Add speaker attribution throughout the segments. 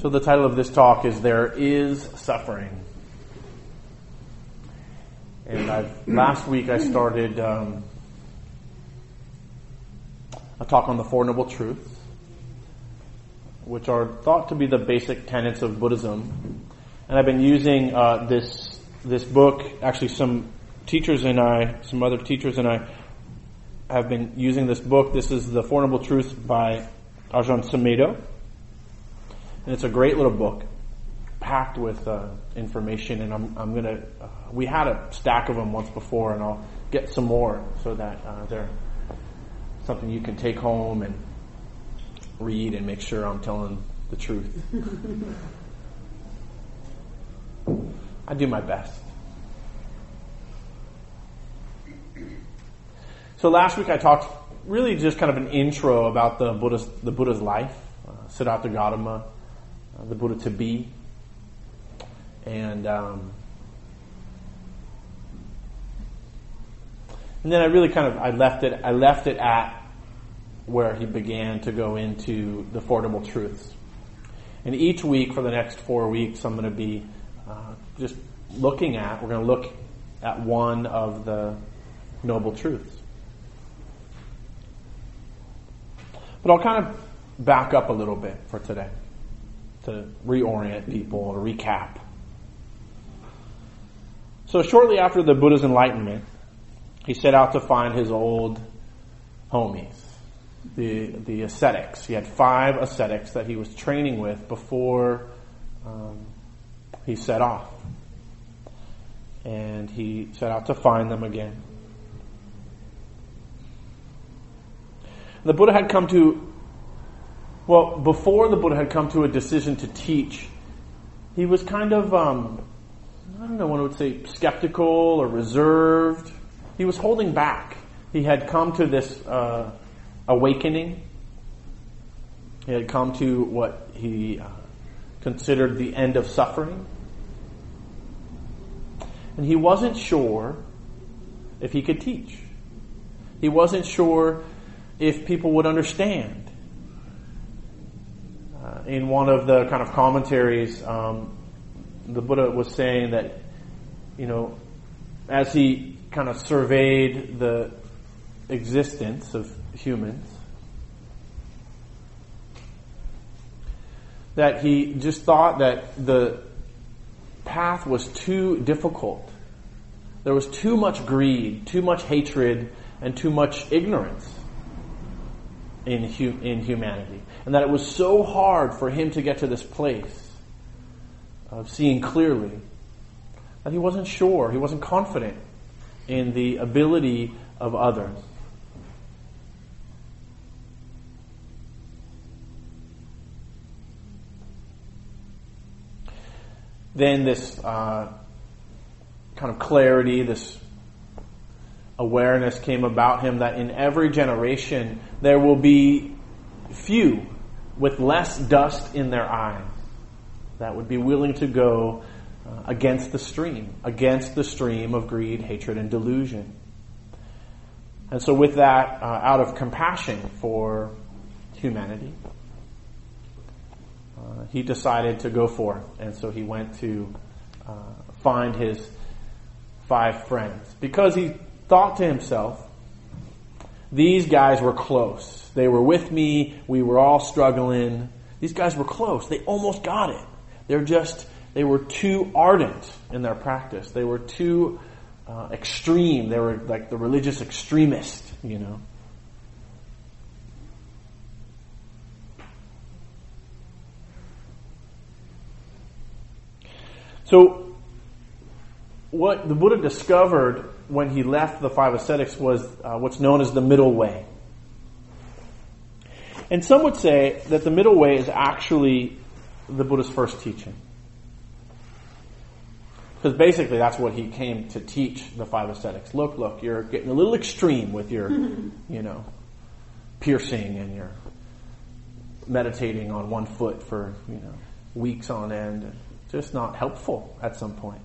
Speaker 1: So, the title of this talk is There is Suffering. And I've, last week I started um, a talk on the Four Noble Truths, which are thought to be the basic tenets of Buddhism. And I've been using uh, this this book. Actually, some teachers and I, some other teachers and I, have been using this book. This is the Four Noble Truths by Ajahn Sumedho. And it's a great little book, packed with uh, information. And I'm, I'm gonna. Uh, we had a stack of them once before, and I'll get some more so that uh, they're something you can take home and read and make sure I'm telling the truth. I do my best. So last week I talked really just kind of an intro about the Buddha's, the Buddha's life, uh, Siddhartha Gautama, uh, the Buddha to be, and um, and then I really kind of I left it I left it at where he began to go into the Four Noble Truths. And each week for the next four weeks, I'm going to be uh, just looking at, we're going to look at one of the Noble Truths. But I'll kind of back up a little bit for today to reorient people, to recap. So, shortly after the Buddha's enlightenment, he set out to find his old homies, the, the ascetics. He had five ascetics that he was training with before um, he set off. And he set out to find them again. The Buddha had come to, well, before the Buddha had come to a decision to teach, he was kind of, um, I don't know, one would say skeptical or reserved. He was holding back. He had come to this uh, awakening. He had come to what he uh, considered the end of suffering. And he wasn't sure if he could teach. He wasn't sure if people would understand. Uh, in one of the kind of commentaries, um, the Buddha was saying that, you know, as he kind of surveyed the existence of humans, that he just thought that the path was too difficult. There was too much greed, too much hatred, and too much ignorance in, in humanity. And that it was so hard for him to get to this place of seeing clearly that he wasn't sure, he wasn't confident in the ability of others. Then this uh, kind of clarity, this awareness came about him that in every generation there will be few with less dust in their eyes that would be willing to go uh, against the stream, against the stream of greed, hatred, and delusion. And so, with that, uh, out of compassion for humanity, uh, he decided to go forth. And so he went to uh, find his five friends because he thought to himself, these guys were close. They were with me. We were all struggling. These guys were close. They almost got it. They're just, they were too ardent in their practice. They were too uh, extreme. They were like the religious extremist, you know. So, what the Buddha discovered when he left the five ascetics was uh, what's known as the middle way. And some would say that the middle way is actually the Buddha's first teaching. Because basically that's what he came to teach the five ascetics. Look, look, you're getting a little extreme with your, you know, piercing and your meditating on one foot for, you know, weeks on end. Just not helpful at some point.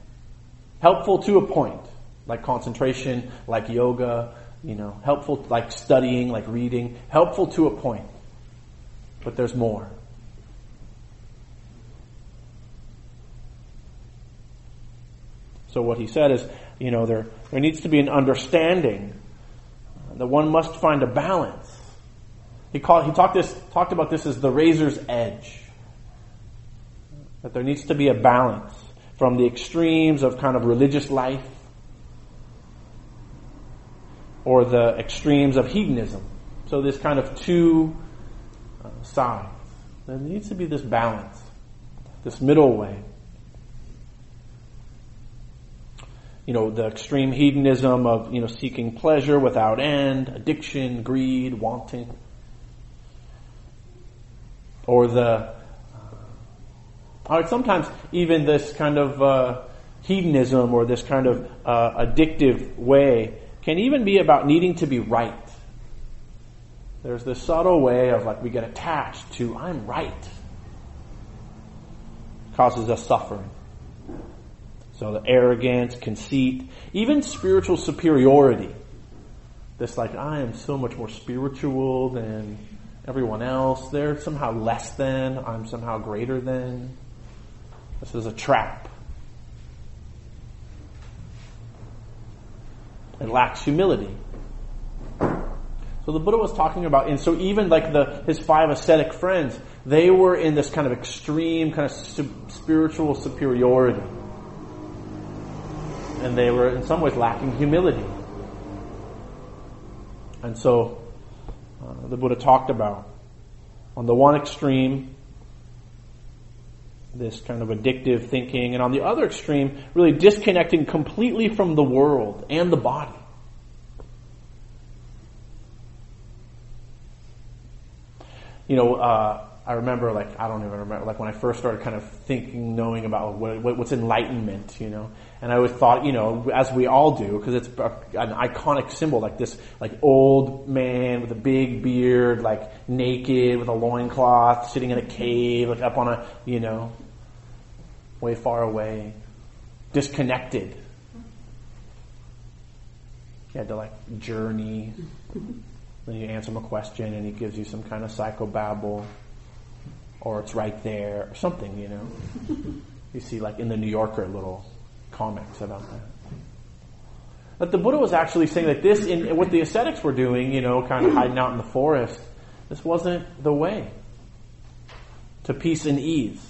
Speaker 1: Helpful to a point like concentration, like yoga, you know, helpful like studying, like reading, helpful to a point. But there's more. So what he said is, you know, there, there needs to be an understanding that one must find a balance. He called, he talked this, talked about this as the razor's edge. That there needs to be a balance from the extremes of kind of religious life or the extremes of hedonism. So this kind of two uh, sides. There needs to be this balance, this middle way. You know, the extreme hedonism of, you know, seeking pleasure without end, addiction, greed, wanting. Or the, or sometimes even this kind of uh, hedonism or this kind of uh, addictive way can even be about needing to be right. There's this subtle way of like we get attached to I'm right. Causes us suffering. So the arrogance, conceit, even spiritual superiority. This like I am so much more spiritual than everyone else. They're somehow less than. I'm somehow greater than. This is a trap. It lacks humility. So the Buddha was talking about, and so even like the his five ascetic friends, they were in this kind of extreme kind of su- spiritual superiority, and they were in some ways lacking humility. And so uh, the Buddha talked about on the one extreme this kind of addictive thinking, and on the other extreme, really disconnecting completely from the world and the body. You know, uh, I remember, like, I don't even remember, like, when I first started kind of thinking, knowing about what, what's enlightenment, you know, and I always thought, you know, as we all do, because it's an iconic symbol, like this, like, old man with a big beard, like, naked with a loincloth, sitting in a cave, like, up on a, you know, way far away, disconnected. You had to, like, journey. Then you answer him a question and he gives you some kind of psychobabble or it's right there, or something, you know. you see, like in the New Yorker, little comics about that. But the Buddha was actually saying that this, in what the ascetics were doing, you know, kind of hiding out in the forest, this wasn't the way to peace and ease.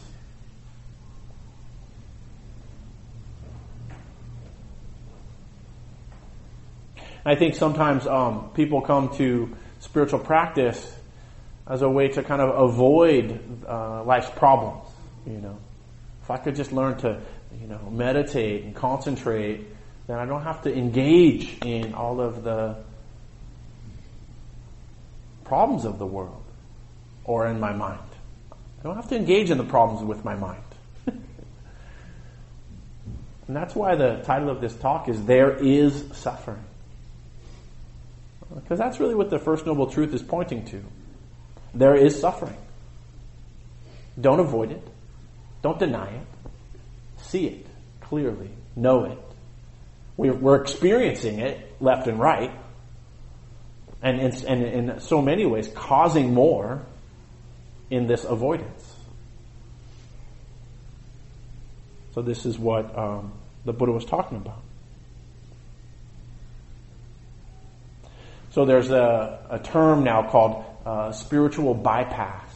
Speaker 1: I think sometimes um, people come to spiritual practice as a way to kind of avoid uh, life's problems. You know, if I could just learn to, you know, meditate and concentrate, then I don't have to engage in all of the problems of the world or in my mind. I don't have to engage in the problems with my mind. and that's why the title of this talk is There is Suffering. Because that's really what the First Noble Truth is pointing to. There is suffering. Don't avoid it. Don't deny it. See it clearly. Know it. We're, experiencing it left and right. And in, and in so many ways, causing more in this avoidance. So, this is what um, the Buddha was talking about. So, there's a, a term now called uh, spiritual bypass,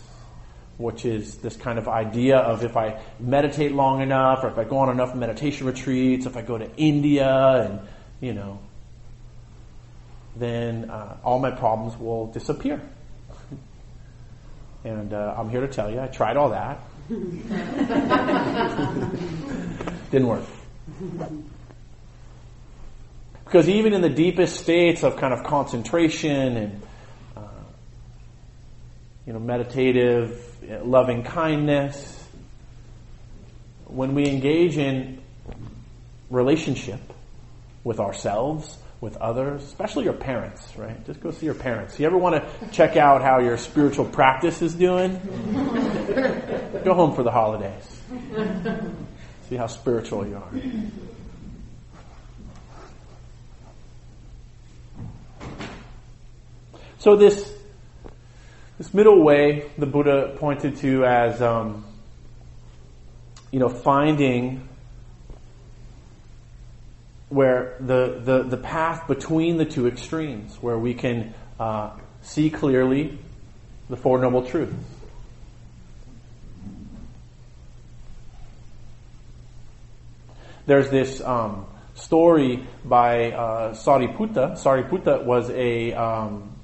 Speaker 1: which is this kind of idea of if I meditate long enough, or if I go on enough meditation retreats, if I go to India, and you know, then uh, all my problems will disappear. and uh, I'm here to tell you, I tried all that. Didn't work. Because even in the deepest states of kind of concentration and you know, meditative, loving kindness. When we engage in relationship with ourselves, with others, especially your parents, right? Just go see your parents. You ever want to check out how your spiritual practice is doing? go home for the holidays. See how spiritual you are. So this this middle way the Buddha pointed to as, um, you know, finding where the, the, the path between the two extremes, where we can uh, see clearly the Four Noble Truths. There's this um, story by uh, Sariputta. Sariputta was a um,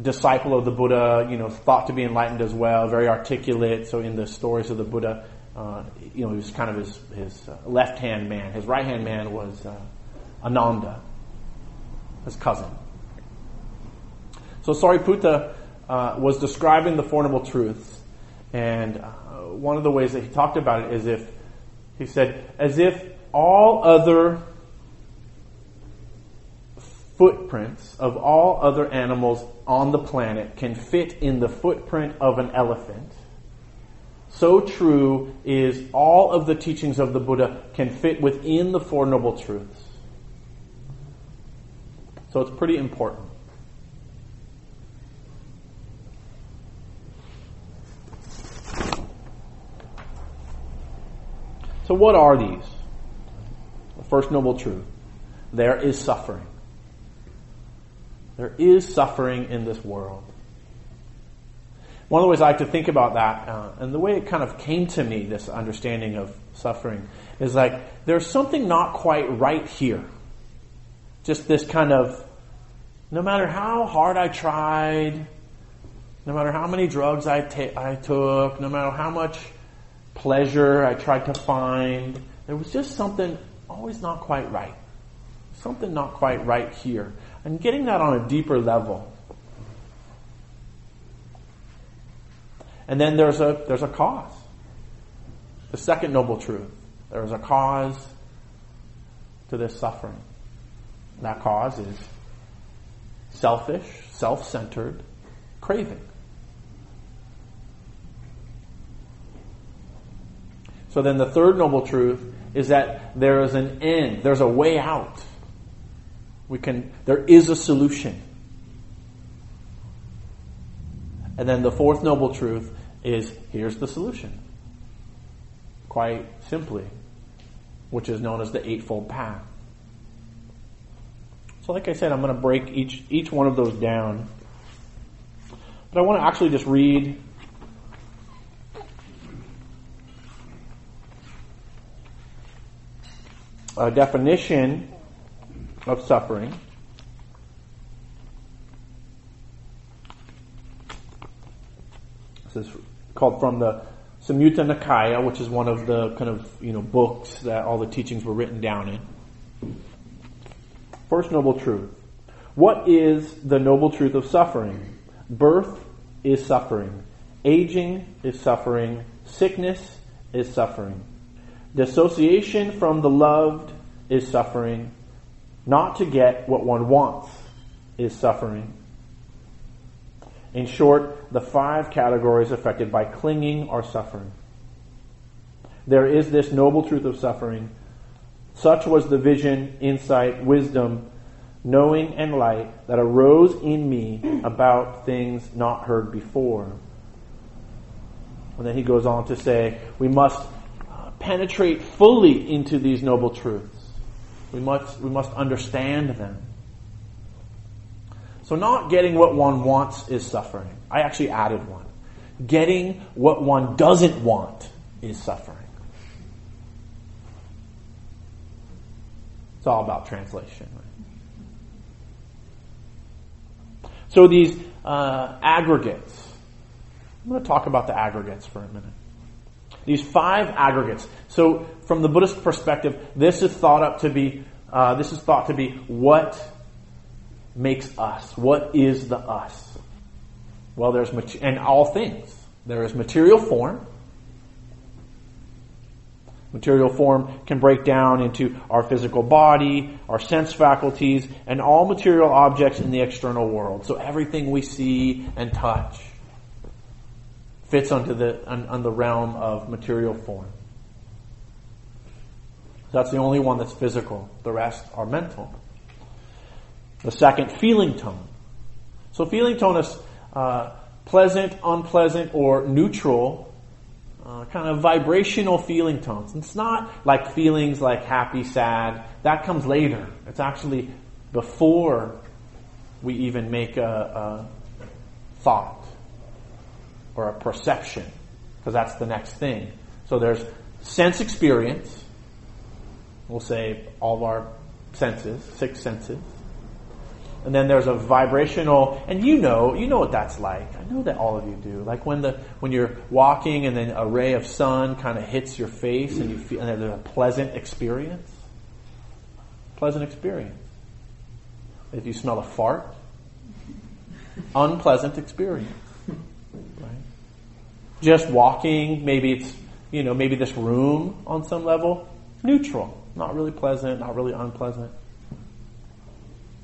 Speaker 1: disciple of the Buddha, you know, thought to be enlightened as well, very articulate. So in the stories of the Buddha, uh, you know, he was kind of his, his uh, left hand man. His right hand man was uh, Ananda, his cousin. So Sariputta uh, was describing the Four Noble Truths, and uh, one of the ways that he talked about it is if he said, as if all other footprints of all other animals on the planet can fit in the footprint of an elephant, so true is all of the teachings of the Buddha can fit within the Four Noble Truths. So it's pretty important. So, what are these? The first noble truth there is suffering. There is suffering in this world. One of the ways I like to think about that, uh, and the way it kind of came to me, this understanding of suffering, is like there's something not quite right here. Just this kind of, no matter how hard I tried, no matter how many drugs I, ta- I took, no matter how much pleasure I tried to find. There was just something always not quite right. Something not quite right here. And getting that on a deeper level. And then there's a, there's a cause. The second noble truth. There is a cause to this suffering. that cause is selfish, self-centered craving. So then the third noble truth is that there is an end, there's a way out. We can, there is a solution. And then the fourth noble truth is here's the solution. Quite simply, which is known as the Eightfold Path. So, like I said, I'm going to break each, each one of those down. But I want to actually just read a definition of suffering. This is called from the Samyutta Nikaya, which is one of the kind of you know books that all the teachings were written down in. First noble truth. What is the noble truth of suffering? Birth is suffering. Aging is suffering. Sickness is suffering. Dissociation from the loved is suffering. Not to get what one wants is suffering. In short, the five categories affected by clinging are suffering. There is this noble truth of suffering. Such was the vision, insight, wisdom, knowing, and light that arose in me about things not heard before. And then he goes on to say, we must penetrate fully into these noble truths. We must, we must understand them. So not getting what one wants is suffering. I actually added one. Getting what one doesn't want is suffering. It's all about translation. So these uh, aggregates. I'm going to talk about the aggregates for a minute. These five aggregates. So, from the Buddhist perspective, this is thought up to be uh, this is thought to be what makes us. What is the us? Well, there's and all things. There is material form. Material form can break down into our physical body, our sense faculties, and all material objects in the external world. So everything we see and touch fits onto the, on, on the realm of material form. That's the only one that's physical. The rest are mental. The second, feeling tone. So feeling tone is uh, pleasant, unpleasant, or neutral uh, kind of vibrational feeling tones. It's not like feelings like happy, sad. That comes later. It's actually before we even make a, a thought or a perception, because that's the next thing. So there's sense experience. We'll say all of our senses, six senses. And then there's a vibrational, and you know, you know what that's like. I know that all of you do. Like when the when you're walking and then a ray of sun kind of hits your face and you feel and there's a pleasant experience. Pleasant experience. If you smell a fart, unpleasant experience. Just walking, maybe it's you know, maybe this room on some level, neutral. Not really pleasant, not really unpleasant.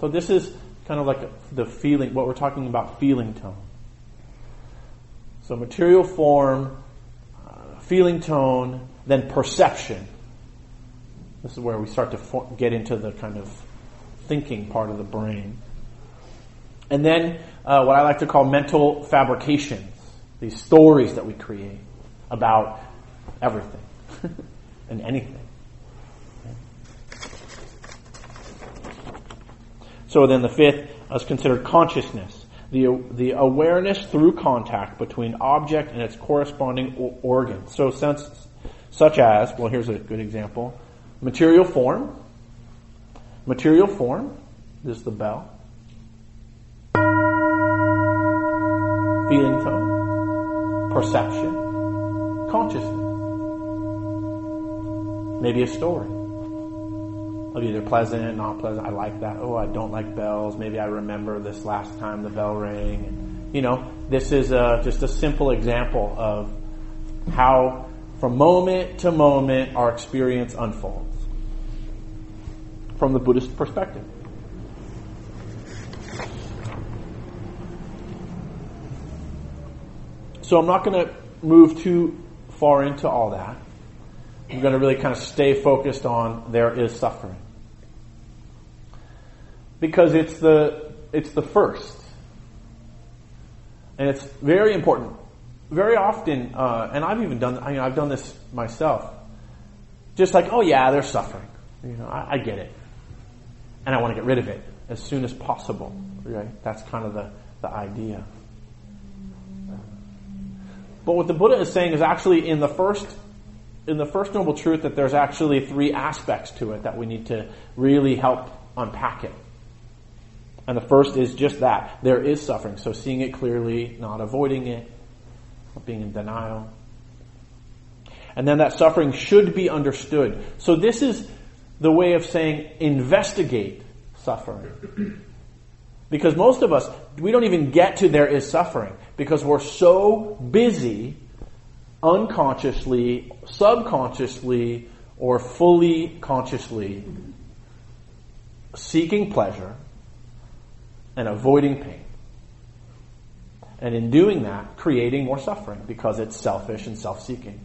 Speaker 1: So this is kind of like the feeling, what we're talking about feeling tone. So material form, uh, feeling tone, then perception. This is where we start to for- get into the kind of thinking part of the brain. And then uh, what I like to call mental fabrications, these stories that we create about everything and anything. So then the fifth is considered consciousness, the, the awareness through contact between object and its corresponding o- organ. So sense, such as, well here's a good example, material form, material form, this is the bell, feeling tone, perception, consciousness. Maybe a story of either pleasant, or not pleasant. I like that. Oh, I don't like bells. Maybe I remember this last time the bell rang. And, you know, this is a, just a simple example of how, from moment to moment, our experience unfolds from the Buddhist perspective. So I'm not going to move too far into all that. I'm going to really kind of stay focused on there is suffering. Because it's the, it's the first. And it's very important. Very often, uh, and I've even done, I mean, I've done this myself. Just like, oh yeah, they're suffering. You know, I, I get it. And I want to get rid of it as soon as possible. Right? That's kind of the, the idea. But what the Buddha is saying is actually in the first in the first noble truth that there's actually three aspects to it that we need to really help unpack it. And the first is just that. There is suffering. So seeing it clearly, not avoiding it, not being in denial. And then that suffering should be understood. So this is the way of saying investigate suffering. Because most of us, we don't even get to there is suffering because we're so busy unconsciously, subconsciously, or fully consciously seeking pleasure and avoiding pain. And in doing that, creating more suffering because it's selfish and self seeking.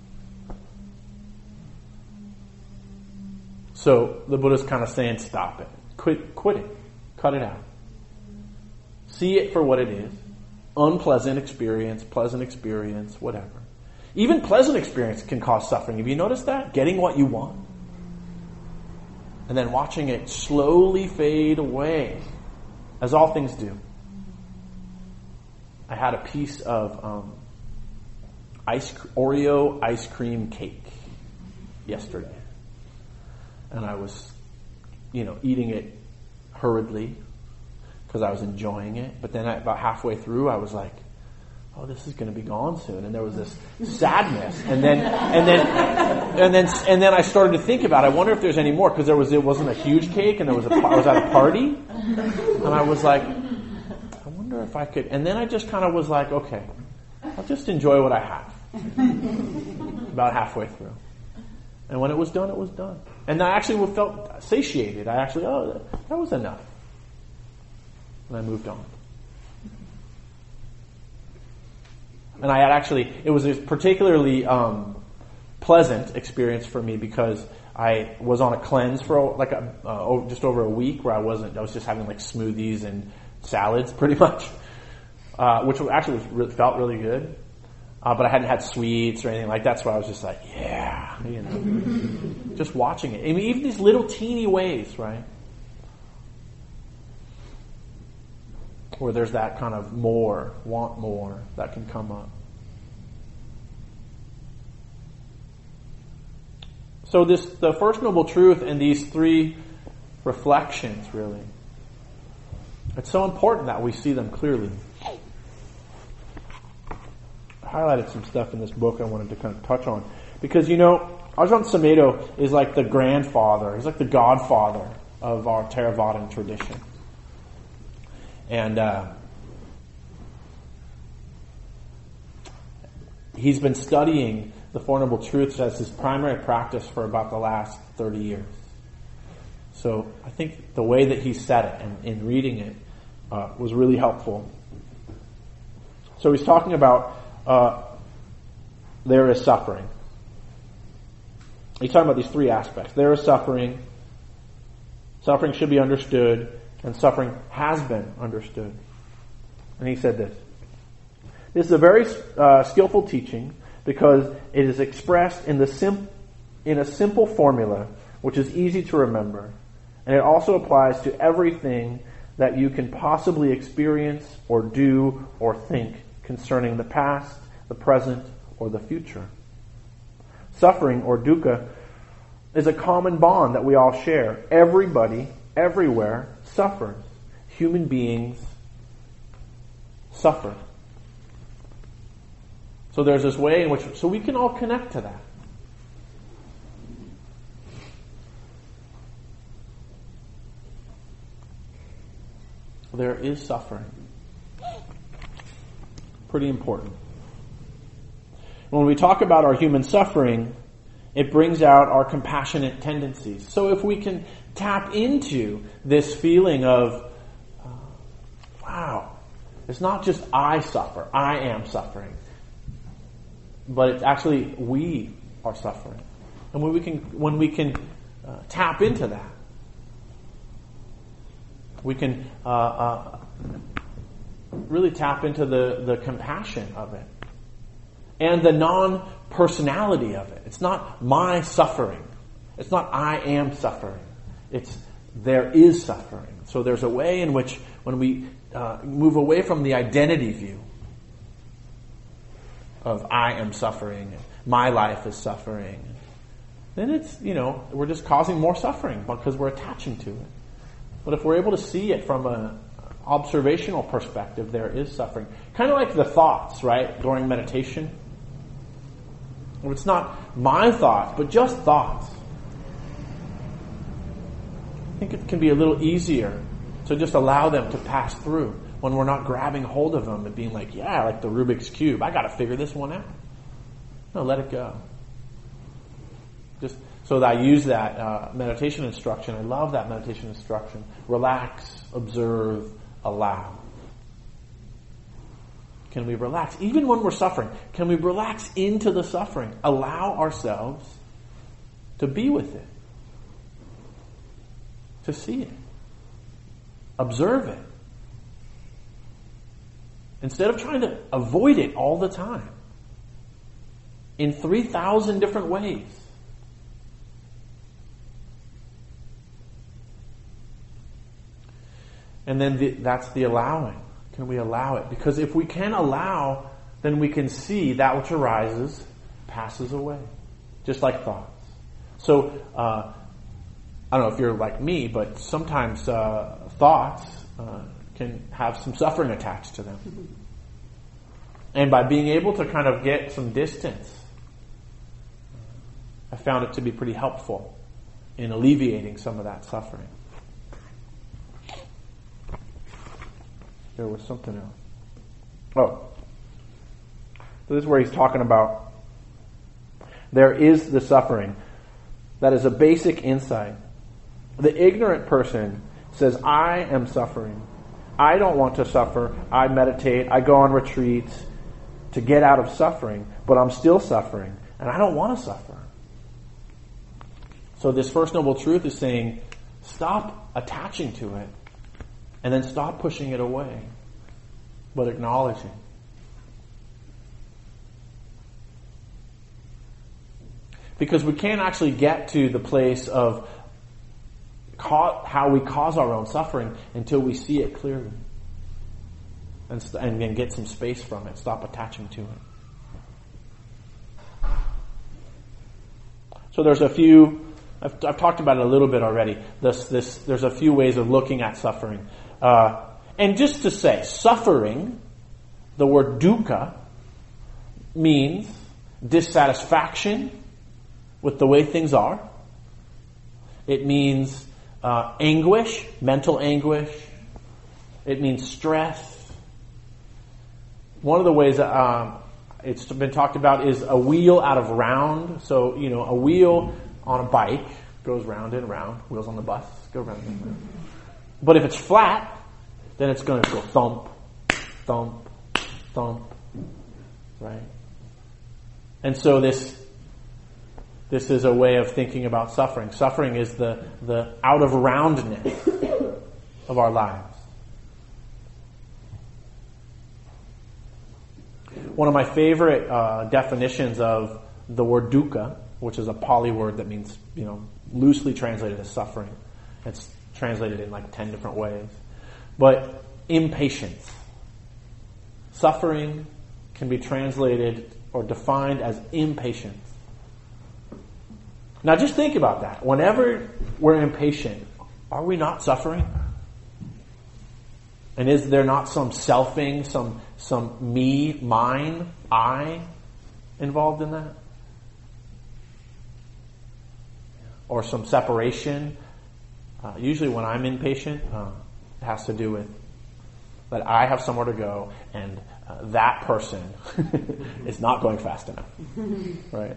Speaker 1: So the Buddha's kind of saying, stop it. Quit, quit it. Cut it out. See it for what it is. Unpleasant experience, pleasant experience, whatever. Even pleasant experience can cause suffering. Have you noticed that? Getting what you want. And then watching it slowly fade away, as all things do. I had a piece of um, ice Oreo ice cream cake yesterday, and I was, you know, eating it hurriedly because I was enjoying it. But then I, about halfway through, I was like, oh, this is going to be gone soon. And there was this sadness. And then, and then, and then, and then I started to think about, I wonder if there's any more because there was, it wasn't a huge cake and there was a, I was at a party. And I was like, I wonder if I could, and then I just kind of was like, okay, I'll just enjoy what I have. About halfway through. And when it was done, it was done. And I actually felt satiated. I actually, oh, that was enough. And I moved on. And I had actually, it was a particularly um, pleasant experience for me because I was on a cleanse for like a, uh, just over a week where I wasn't, I was just having like smoothies and salads pretty much, uh, which actually felt really good. uh, but I hadn't had sweets or anything like that. So I was just like, yeah, you know, just watching it. I mean, even these little teeny ways, right? Where there's that kind of more, want more that can come up. So this, the first noble truth and these three reflections, really. It's so important that we see them clearly. I highlighted some stuff in this book I wanted to kind of touch on. Because, you know, Ajahn Sumedho is like the grandfather, he's like the godfather of our Theravadan tradition. And uh, he's been studying the Four Noble Truths as his primary practice for about the last 30 years. So I think the way that he said it and in reading it uh, was really helpful. So he's talking about uh, there is suffering. He's talking about these three aspects. There is suffering. Suffering should be understood, and suffering has been understood. And he said this. This is a very uh, skillful teaching because it is expressed in the sim- in a simple formula which is easy to remember, and it also applies to everything that you can possibly experience or do or think concerning the past, the present, or the future. Suffering or dukkha is a common bond that we all share. Everybody, everywhere, suffers. Human beings suffer. So there's this way in which, so we can all connect to that. there is suffering. Pretty important. When we talk about our human suffering, it brings out our compassionate tendencies. So if we can tap into this feeling of, uh, wow, it's not just I suffer, I am suffering, but it's actually we are suffering. And when we can, when we can uh, tap into that, we can uh, uh, really tap into the, the compassion of it and the non personality of it. It's not my suffering. It's not I am suffering. It's there is suffering. So there's a way in which when we uh, move away from the identity view of I am suffering, my life is suffering, then it's, you know, we're just causing more suffering because we're attaching to it. But if we're able to see it from an observational perspective, there is suffering. Kind of like the thoughts, right, during meditation. It's not my thoughts, but just thoughts. I think it can be a little easier to just allow them to pass through when we're not grabbing hold of them and being like, yeah, like the Rubik's Cube, I got to figure this one out. No, let it go. Just so that I use that uh, meditation instruction. I love that meditation instruction. Relax, observe, allow. Can we relax? Even when we're suffering, can we relax into the suffering? Allow ourselves to be with it, to see it, observe it. Instead of trying to avoid it all the time in 3,000 different ways. And then the, that's the allowing. Can we allow it? Because if we can allow, then we can see that which arises passes away. Just like thoughts. So, uh, I don't know if you're like me, but sometimes uh, thoughts uh, can have some suffering attached to them. And by being able to kind of get some distance, I found it to be pretty helpful in alleviating some of that suffering. There was something else. Oh. So this is where he's talking about there is the suffering. That is a basic insight. The ignorant person says, I am suffering. I don't want to suffer. I meditate. I go on retreats to get out of suffering, but I'm still suffering, and I don't want to suffer. So this first noble truth is saying, stop attaching to it and then stop pushing it away, but acknowledging. Because we can't actually get to the place of how we cause our own suffering until we see it clearly. And, and get some space from it, stop attaching to it. So there's a few, I've, I've talked about it a little bit already. This, this, there's a few ways of looking at suffering. Uh, and just to say, suffering, the word dukkha, means dissatisfaction with the way things are. It means uh, anguish, mental anguish. It means stress. One of the ways that, um, it's been talked about is a wheel out of round. So, you know, a wheel on a bike goes round and round. Wheels on the bus go round and round. But if it's flat, then it's going to go thump, thump, thump, right? And so this this is a way of thinking about suffering. Suffering is the, the out of roundness of our lives. One of my favorite uh, definitions of the word dukkha, which is a Pali word that means, you know, loosely translated as suffering. It's translated in like 10 different ways. But impatience. Suffering can be translated or defined as impatience. Now just think about that. Whenever we're impatient, are we not suffering? And is there not some selfing, some, some me, mine, I involved in that? Or some separation? Uh, usually when I'm impatient, uh, it has to do with that I have somewhere to go and uh, that person is not going fast enough. Right?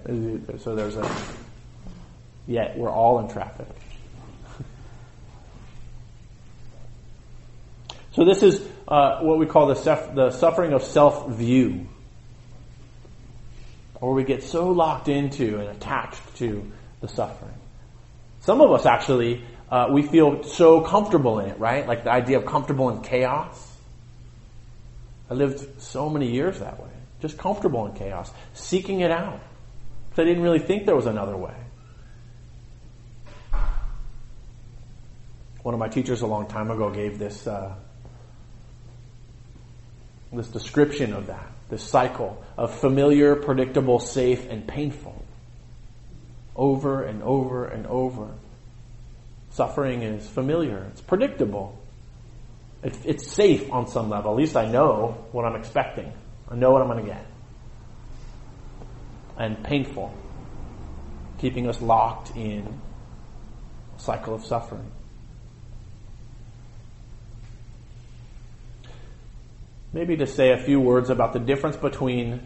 Speaker 1: So there's a, yet we're all in traffic. So this is uh, what we call the, sef- the suffering of self-view. Or we get so locked into and attached to the suffering. Some of us actually, uh, we feel so comfortable in it, right? Like the idea of comfortable in chaos. I lived so many years that way. Just comfortable in chaos. Seeking it out. Because I didn't really think there was another way. One of my teachers a long time ago gave this uh, this description of that, this cycle of familiar, predictable, safe, and painful. Over and over and over. Suffering is familiar, it's predictable. It's, it's safe on some level. At least I know what I'm expecting. I know what I'm going to get. And painful, keeping us locked in a cycle of suffering. Maybe to say a few words about the difference between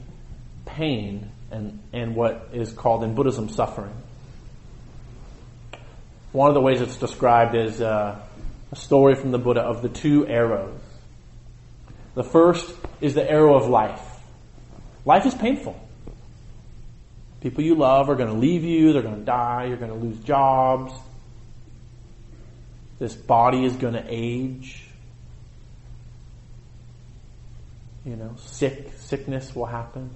Speaker 1: pain and, and what is called in Buddhism suffering. One of the ways it's described is uh, a story from the Buddha of the two arrows. The first is the arrow of life. Life is painful. People you love are going to leave you, they're going to die, you're going to lose jobs. This body is going to age. You know, sick, sickness will happen.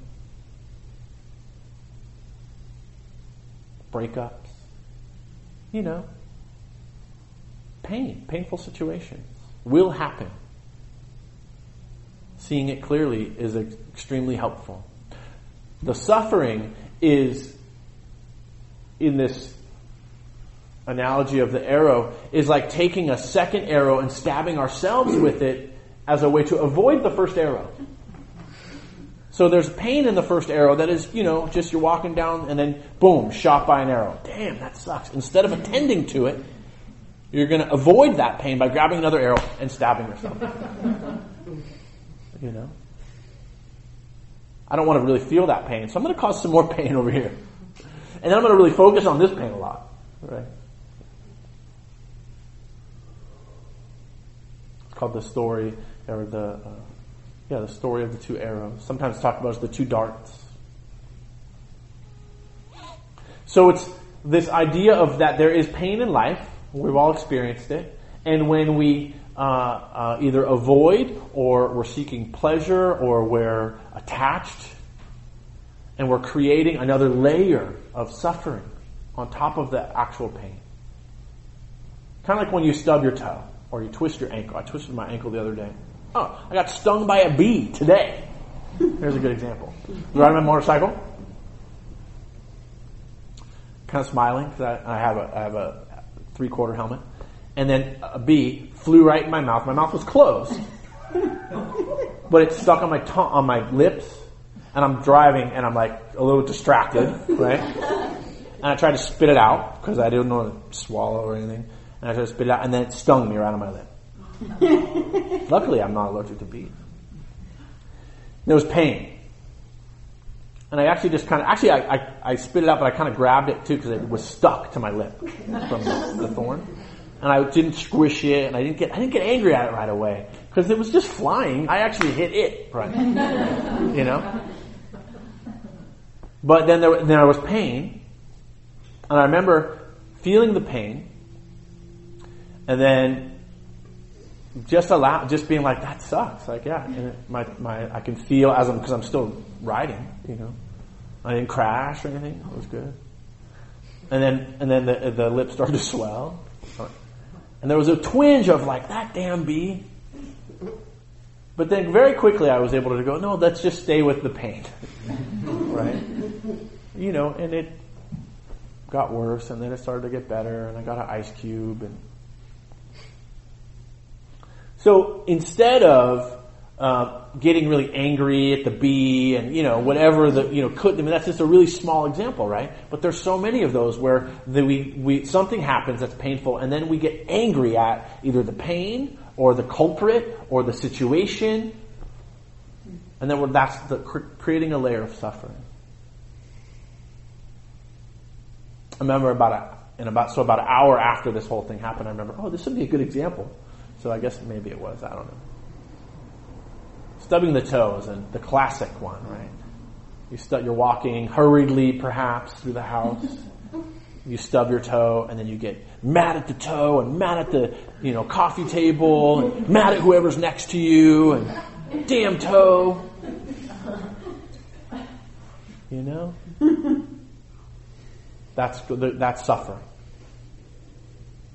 Speaker 1: Breakups. You know, pain, painful situations will happen. Seeing it clearly is extremely helpful. The suffering is in this analogy of the arrow is like taking a second arrow and stabbing ourselves with it as a way to avoid the first arrow. So there's pain in the first arrow that is, you know, just you're walking down and then boom, shot by an arrow. Damn, that sucks. Instead of attending to it, you're going to avoid that pain by grabbing another arrow and stabbing yourself. you know? I don't want to really feel that pain, so I'm going to cause some more pain over here. And then I'm going to really focus on this pain a lot. Right? It's called the story or the uh, yeah the story of the two arrows. Sometimes talked about as the two darts. So it's this idea of that there is pain in life. We've all experienced it, and when we uh, uh, either avoid or we're seeking pleasure or we're attached, And we're creating another layer of suffering on top of the actual pain. Kind of like when you stub your toe or you twist your ankle. I twisted my ankle the other day. Oh, I got stung by a bee today. Here's a good example. Riding my motorcycle, kind of smiling because I, I, have a I have a three quarter helmet, and then a bee flew right in my mouth. My mouth was closed, but it stuck on my on my lips, and I'm driving and I'm like a little distracted, right? And I tried to spit it out because I didn't want to swallow or anything, and I tried to spit it out, and then it stung me right on my lip. Luckily, I'm not allergic to bees. There was pain. And I actually just kind of, actually, I, I, I, spit it out, but I kind of grabbed it too because it was stuck to my lip from the, the, thorn. And I didn't squish it, and I didn't get, I didn't get angry at it right away because it was just flying. I actually hit it, right? you know. But then there, then there was pain, and I remember feeling the pain, and then just allow, just being like, that sucks. Like, yeah, and it, my, my, I can feel as I'm, cause I'm still riding, you know. I didn't crash or anything. It was good. And then, and then the, the lip started to swell. And there was a twinge of like, that damn bee. But then very quickly I was able to go, no, let's just stay with the pain. right? You know, and it got worse and then it started to get better and I got an ice cube and so instead of uh, getting really angry at the bee and you know whatever the you know could I mean that's just a really small example, right? But there's so many of those where the, we we something happens that's painful and then we get angry at either the pain or the culprit or the situation, and then we're, that's the, creating a layer of suffering. I remember about a, in about so about an hour after this whole thing happened, I remember, oh, this would be a good example. So I guess maybe it was. I don't know. Stubbing the toes and the classic one, right? You stub, you're walking hurriedly, perhaps, through the house. You stub your toe, and then you get mad at the toe, and mad at the you know coffee table, and mad at whoever's next to you, and damn toe. You know, that's that's suffering.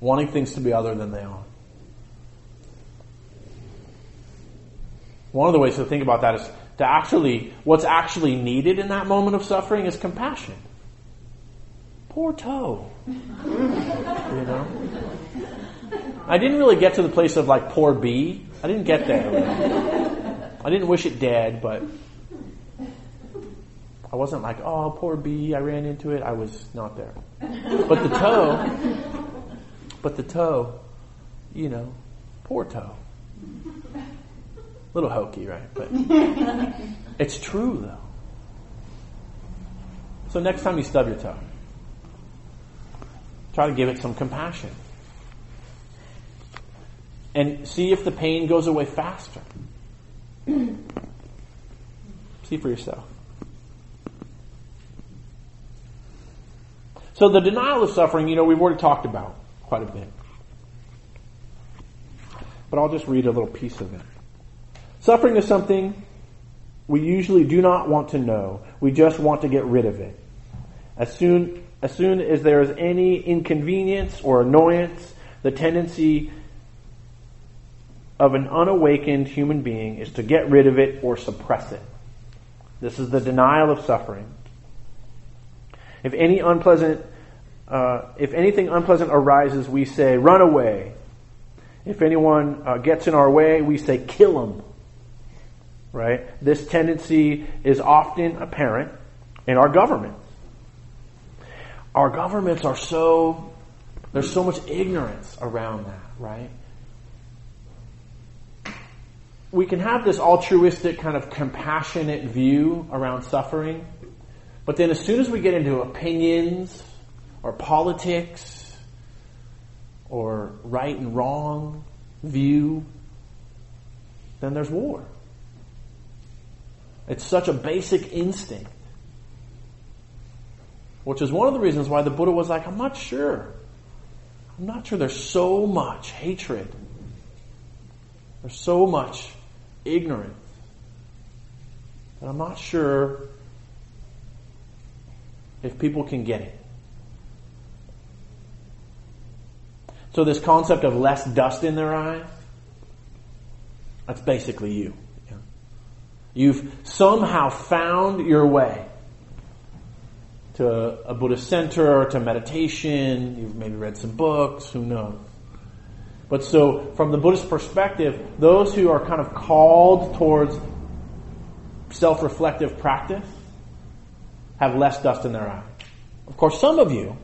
Speaker 1: Wanting things to be other than they are. One of the ways to think about that is to actually, what's actually needed in that moment of suffering is compassion. Poor toe. you know? I didn't really get to the place of like poor bee. I didn't get there. I didn't wish it dead, but I wasn't like, oh, poor bee, I ran into it. I was not there. But the toe, but the toe, you know, poor toe little hokey, right? But it's true, though. So next time you stub your toe, try to give it some compassion. And see if the pain goes away faster. see for yourself. So the denial of suffering, you know, we've already talked about quite a bit. But I'll just read a little piece of it. Suffering is something we usually do not want to know. We just want to get rid of it. As soon as soon as there is any inconvenience or annoyance, the tendency of an unawakened human being is to get rid of it or suppress it. This is the denial of suffering. If any unpleasant, uh, if anything unpleasant arises, we say, "Run away." If anyone uh, gets in our way, we say, "Kill him." Right? This tendency is often apparent in our government. Our governments are so, there's so much ignorance around that, right? We can have this altruistic kind of compassionate view around suffering, but then as soon as we get into opinions or politics or right and wrong view, then there's war. It's such a basic instinct. Which is one of the reasons why the Buddha was like, I'm not sure. I'm not sure there's so much hatred. There's so much ignorance. And I'm not sure if people can get it. So this concept of less dust in their eyes, that's basically you. You've somehow found your way to a Buddhist center to meditation. You've maybe read some books, who knows. But so, from the Buddhist perspective, those who are kind of called towards self reflective practice have less dust in their eye. Of course, some of you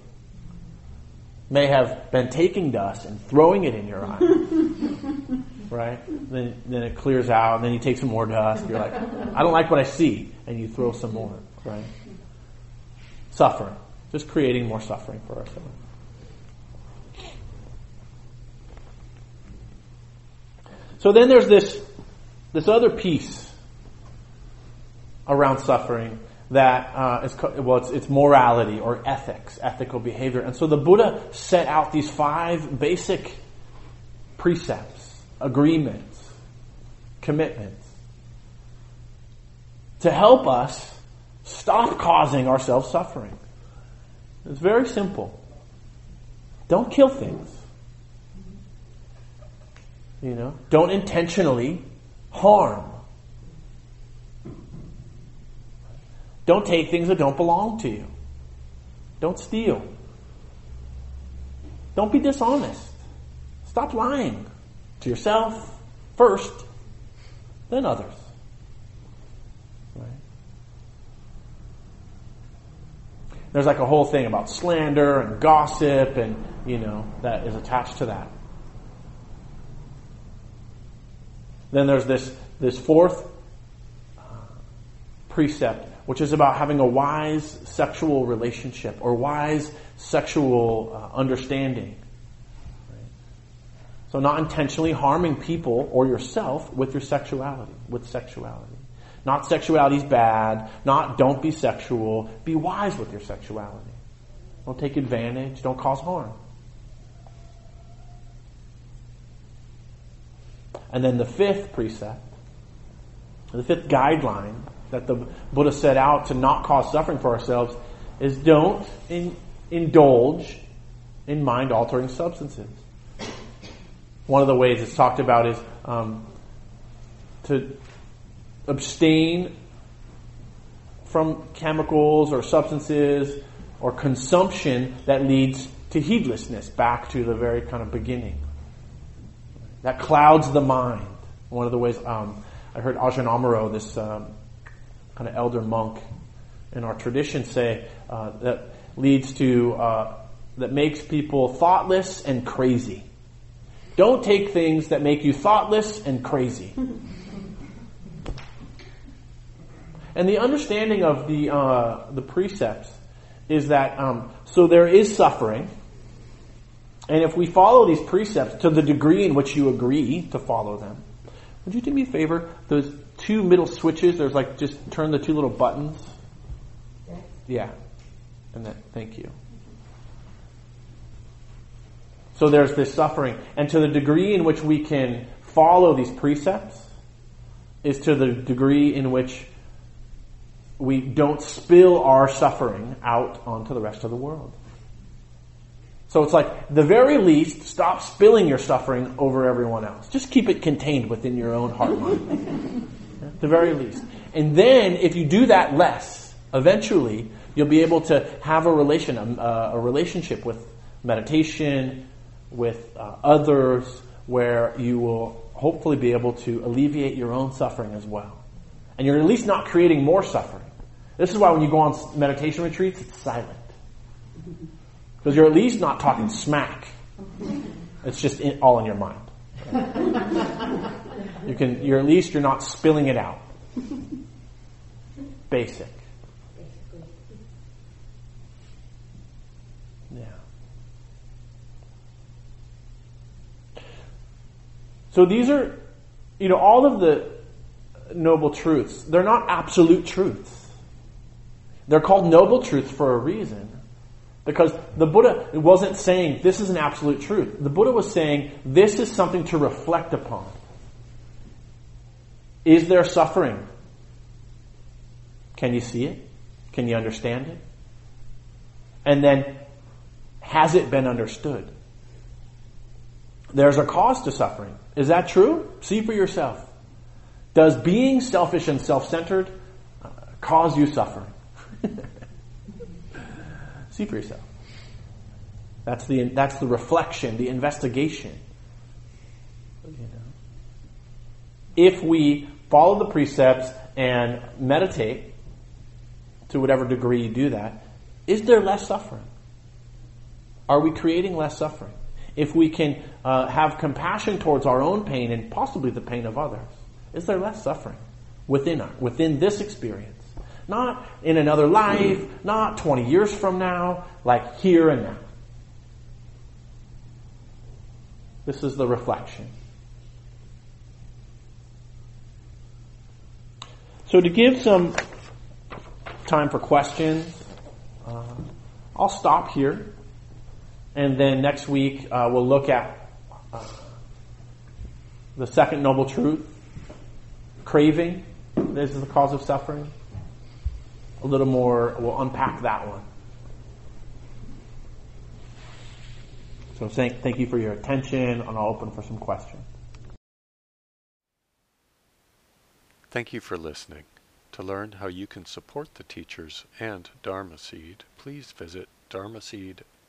Speaker 1: may have been taking dust and throwing it in your eye. right? Then, then it clears out, and then you take some more dust. You're like, I don't like what I see, and you throw some more, right? Suffering. Just creating more suffering for ourselves. So then there's this, this other piece around suffering that uh, is, well, it's, it's morality or ethics, ethical behavior. And so the Buddha set out these five basic precepts, agreements, commitments to help us stop causing ourselves suffering. It's very simple. Don't kill things. You know, don't intentionally harm. Don't take things that don't belong to you. Don't steal. Don't be dishonest. Stop lying to yourself first, then others. There's like a whole thing about slander and gossip and, you know, that is attached to that. Then there's this, this fourth uh, precept, which is about having a wise sexual relationship or wise sexual uh, understanding. So not intentionally harming people or yourself with your sexuality, with sexuality. Not sexuality is bad, not don't be sexual, be wise with your sexuality. Don't take advantage, don't cause harm. And then the fifth precept, the fifth guideline that the Buddha set out to not cause suffering for ourselves is don't in, indulge in mind altering substances. One of the ways it's talked about is um, to abstain from chemicals or substances or consumption that leads to heedlessness, back to the very kind of beginning. That clouds the mind. One of the ways um, I heard Ajahn Amaro, this um, kind of elder monk in our tradition, say uh, that leads to uh, that makes people thoughtless and crazy. Don't take things that make you thoughtless and crazy. and the understanding of the uh, the precepts is that um, so there is suffering and if we follow these precepts to the degree in which you agree to follow them, would you do me a favor? Those two middle switches, there's like just turn the two little buttons. Yeah. And that, thank you. So there's this suffering. And to the degree in which we can follow these precepts is to the degree in which we don't spill our suffering out onto the rest of the world. So it's like, the very least, stop spilling your suffering over everyone else. Just keep it contained within your own heart mind. the very least. And then, if you do that less, eventually, you'll be able to have a relation, a, a relationship with meditation, with uh, others, where you will hopefully be able to alleviate your own suffering as well. And you're at least not creating more suffering. This is why when you go on meditation retreats, it's silent. Because you're at least not talking smack. It's just in, all in your mind. You can, you're at least you're not spilling it out. Basic. Yeah. So these are, you know, all of the noble truths. They're not absolute truths. They're called noble truths for a reason. Because the Buddha wasn't saying this is an absolute truth. The Buddha was saying this is something to reflect upon. Is there suffering? Can you see it? Can you understand it? And then, has it been understood? There's a cause to suffering. Is that true? See for yourself. Does being selfish and self-centered uh, cause you suffering? See for yourself. That's the, that's the reflection, the investigation. You know. If we follow the precepts and meditate, to whatever degree you do that, is there less suffering? Are we creating less suffering? If we can uh, have compassion towards our own pain and possibly the pain of others, is there less suffering within our, within this experience? Not in another life, not 20 years from now, like here and now. This is the reflection. So to give some time for questions, uh, I'll stop here. And then next week uh, we'll look at uh, the second noble truth, craving. This is the cause of suffering. A little more, we'll unpack that one. So thank, thank you for your attention, and I'll open for some questions.
Speaker 2: Thank you for listening. To learn how you can support the teachers and Dharma Seed, please visit dharmaseed.org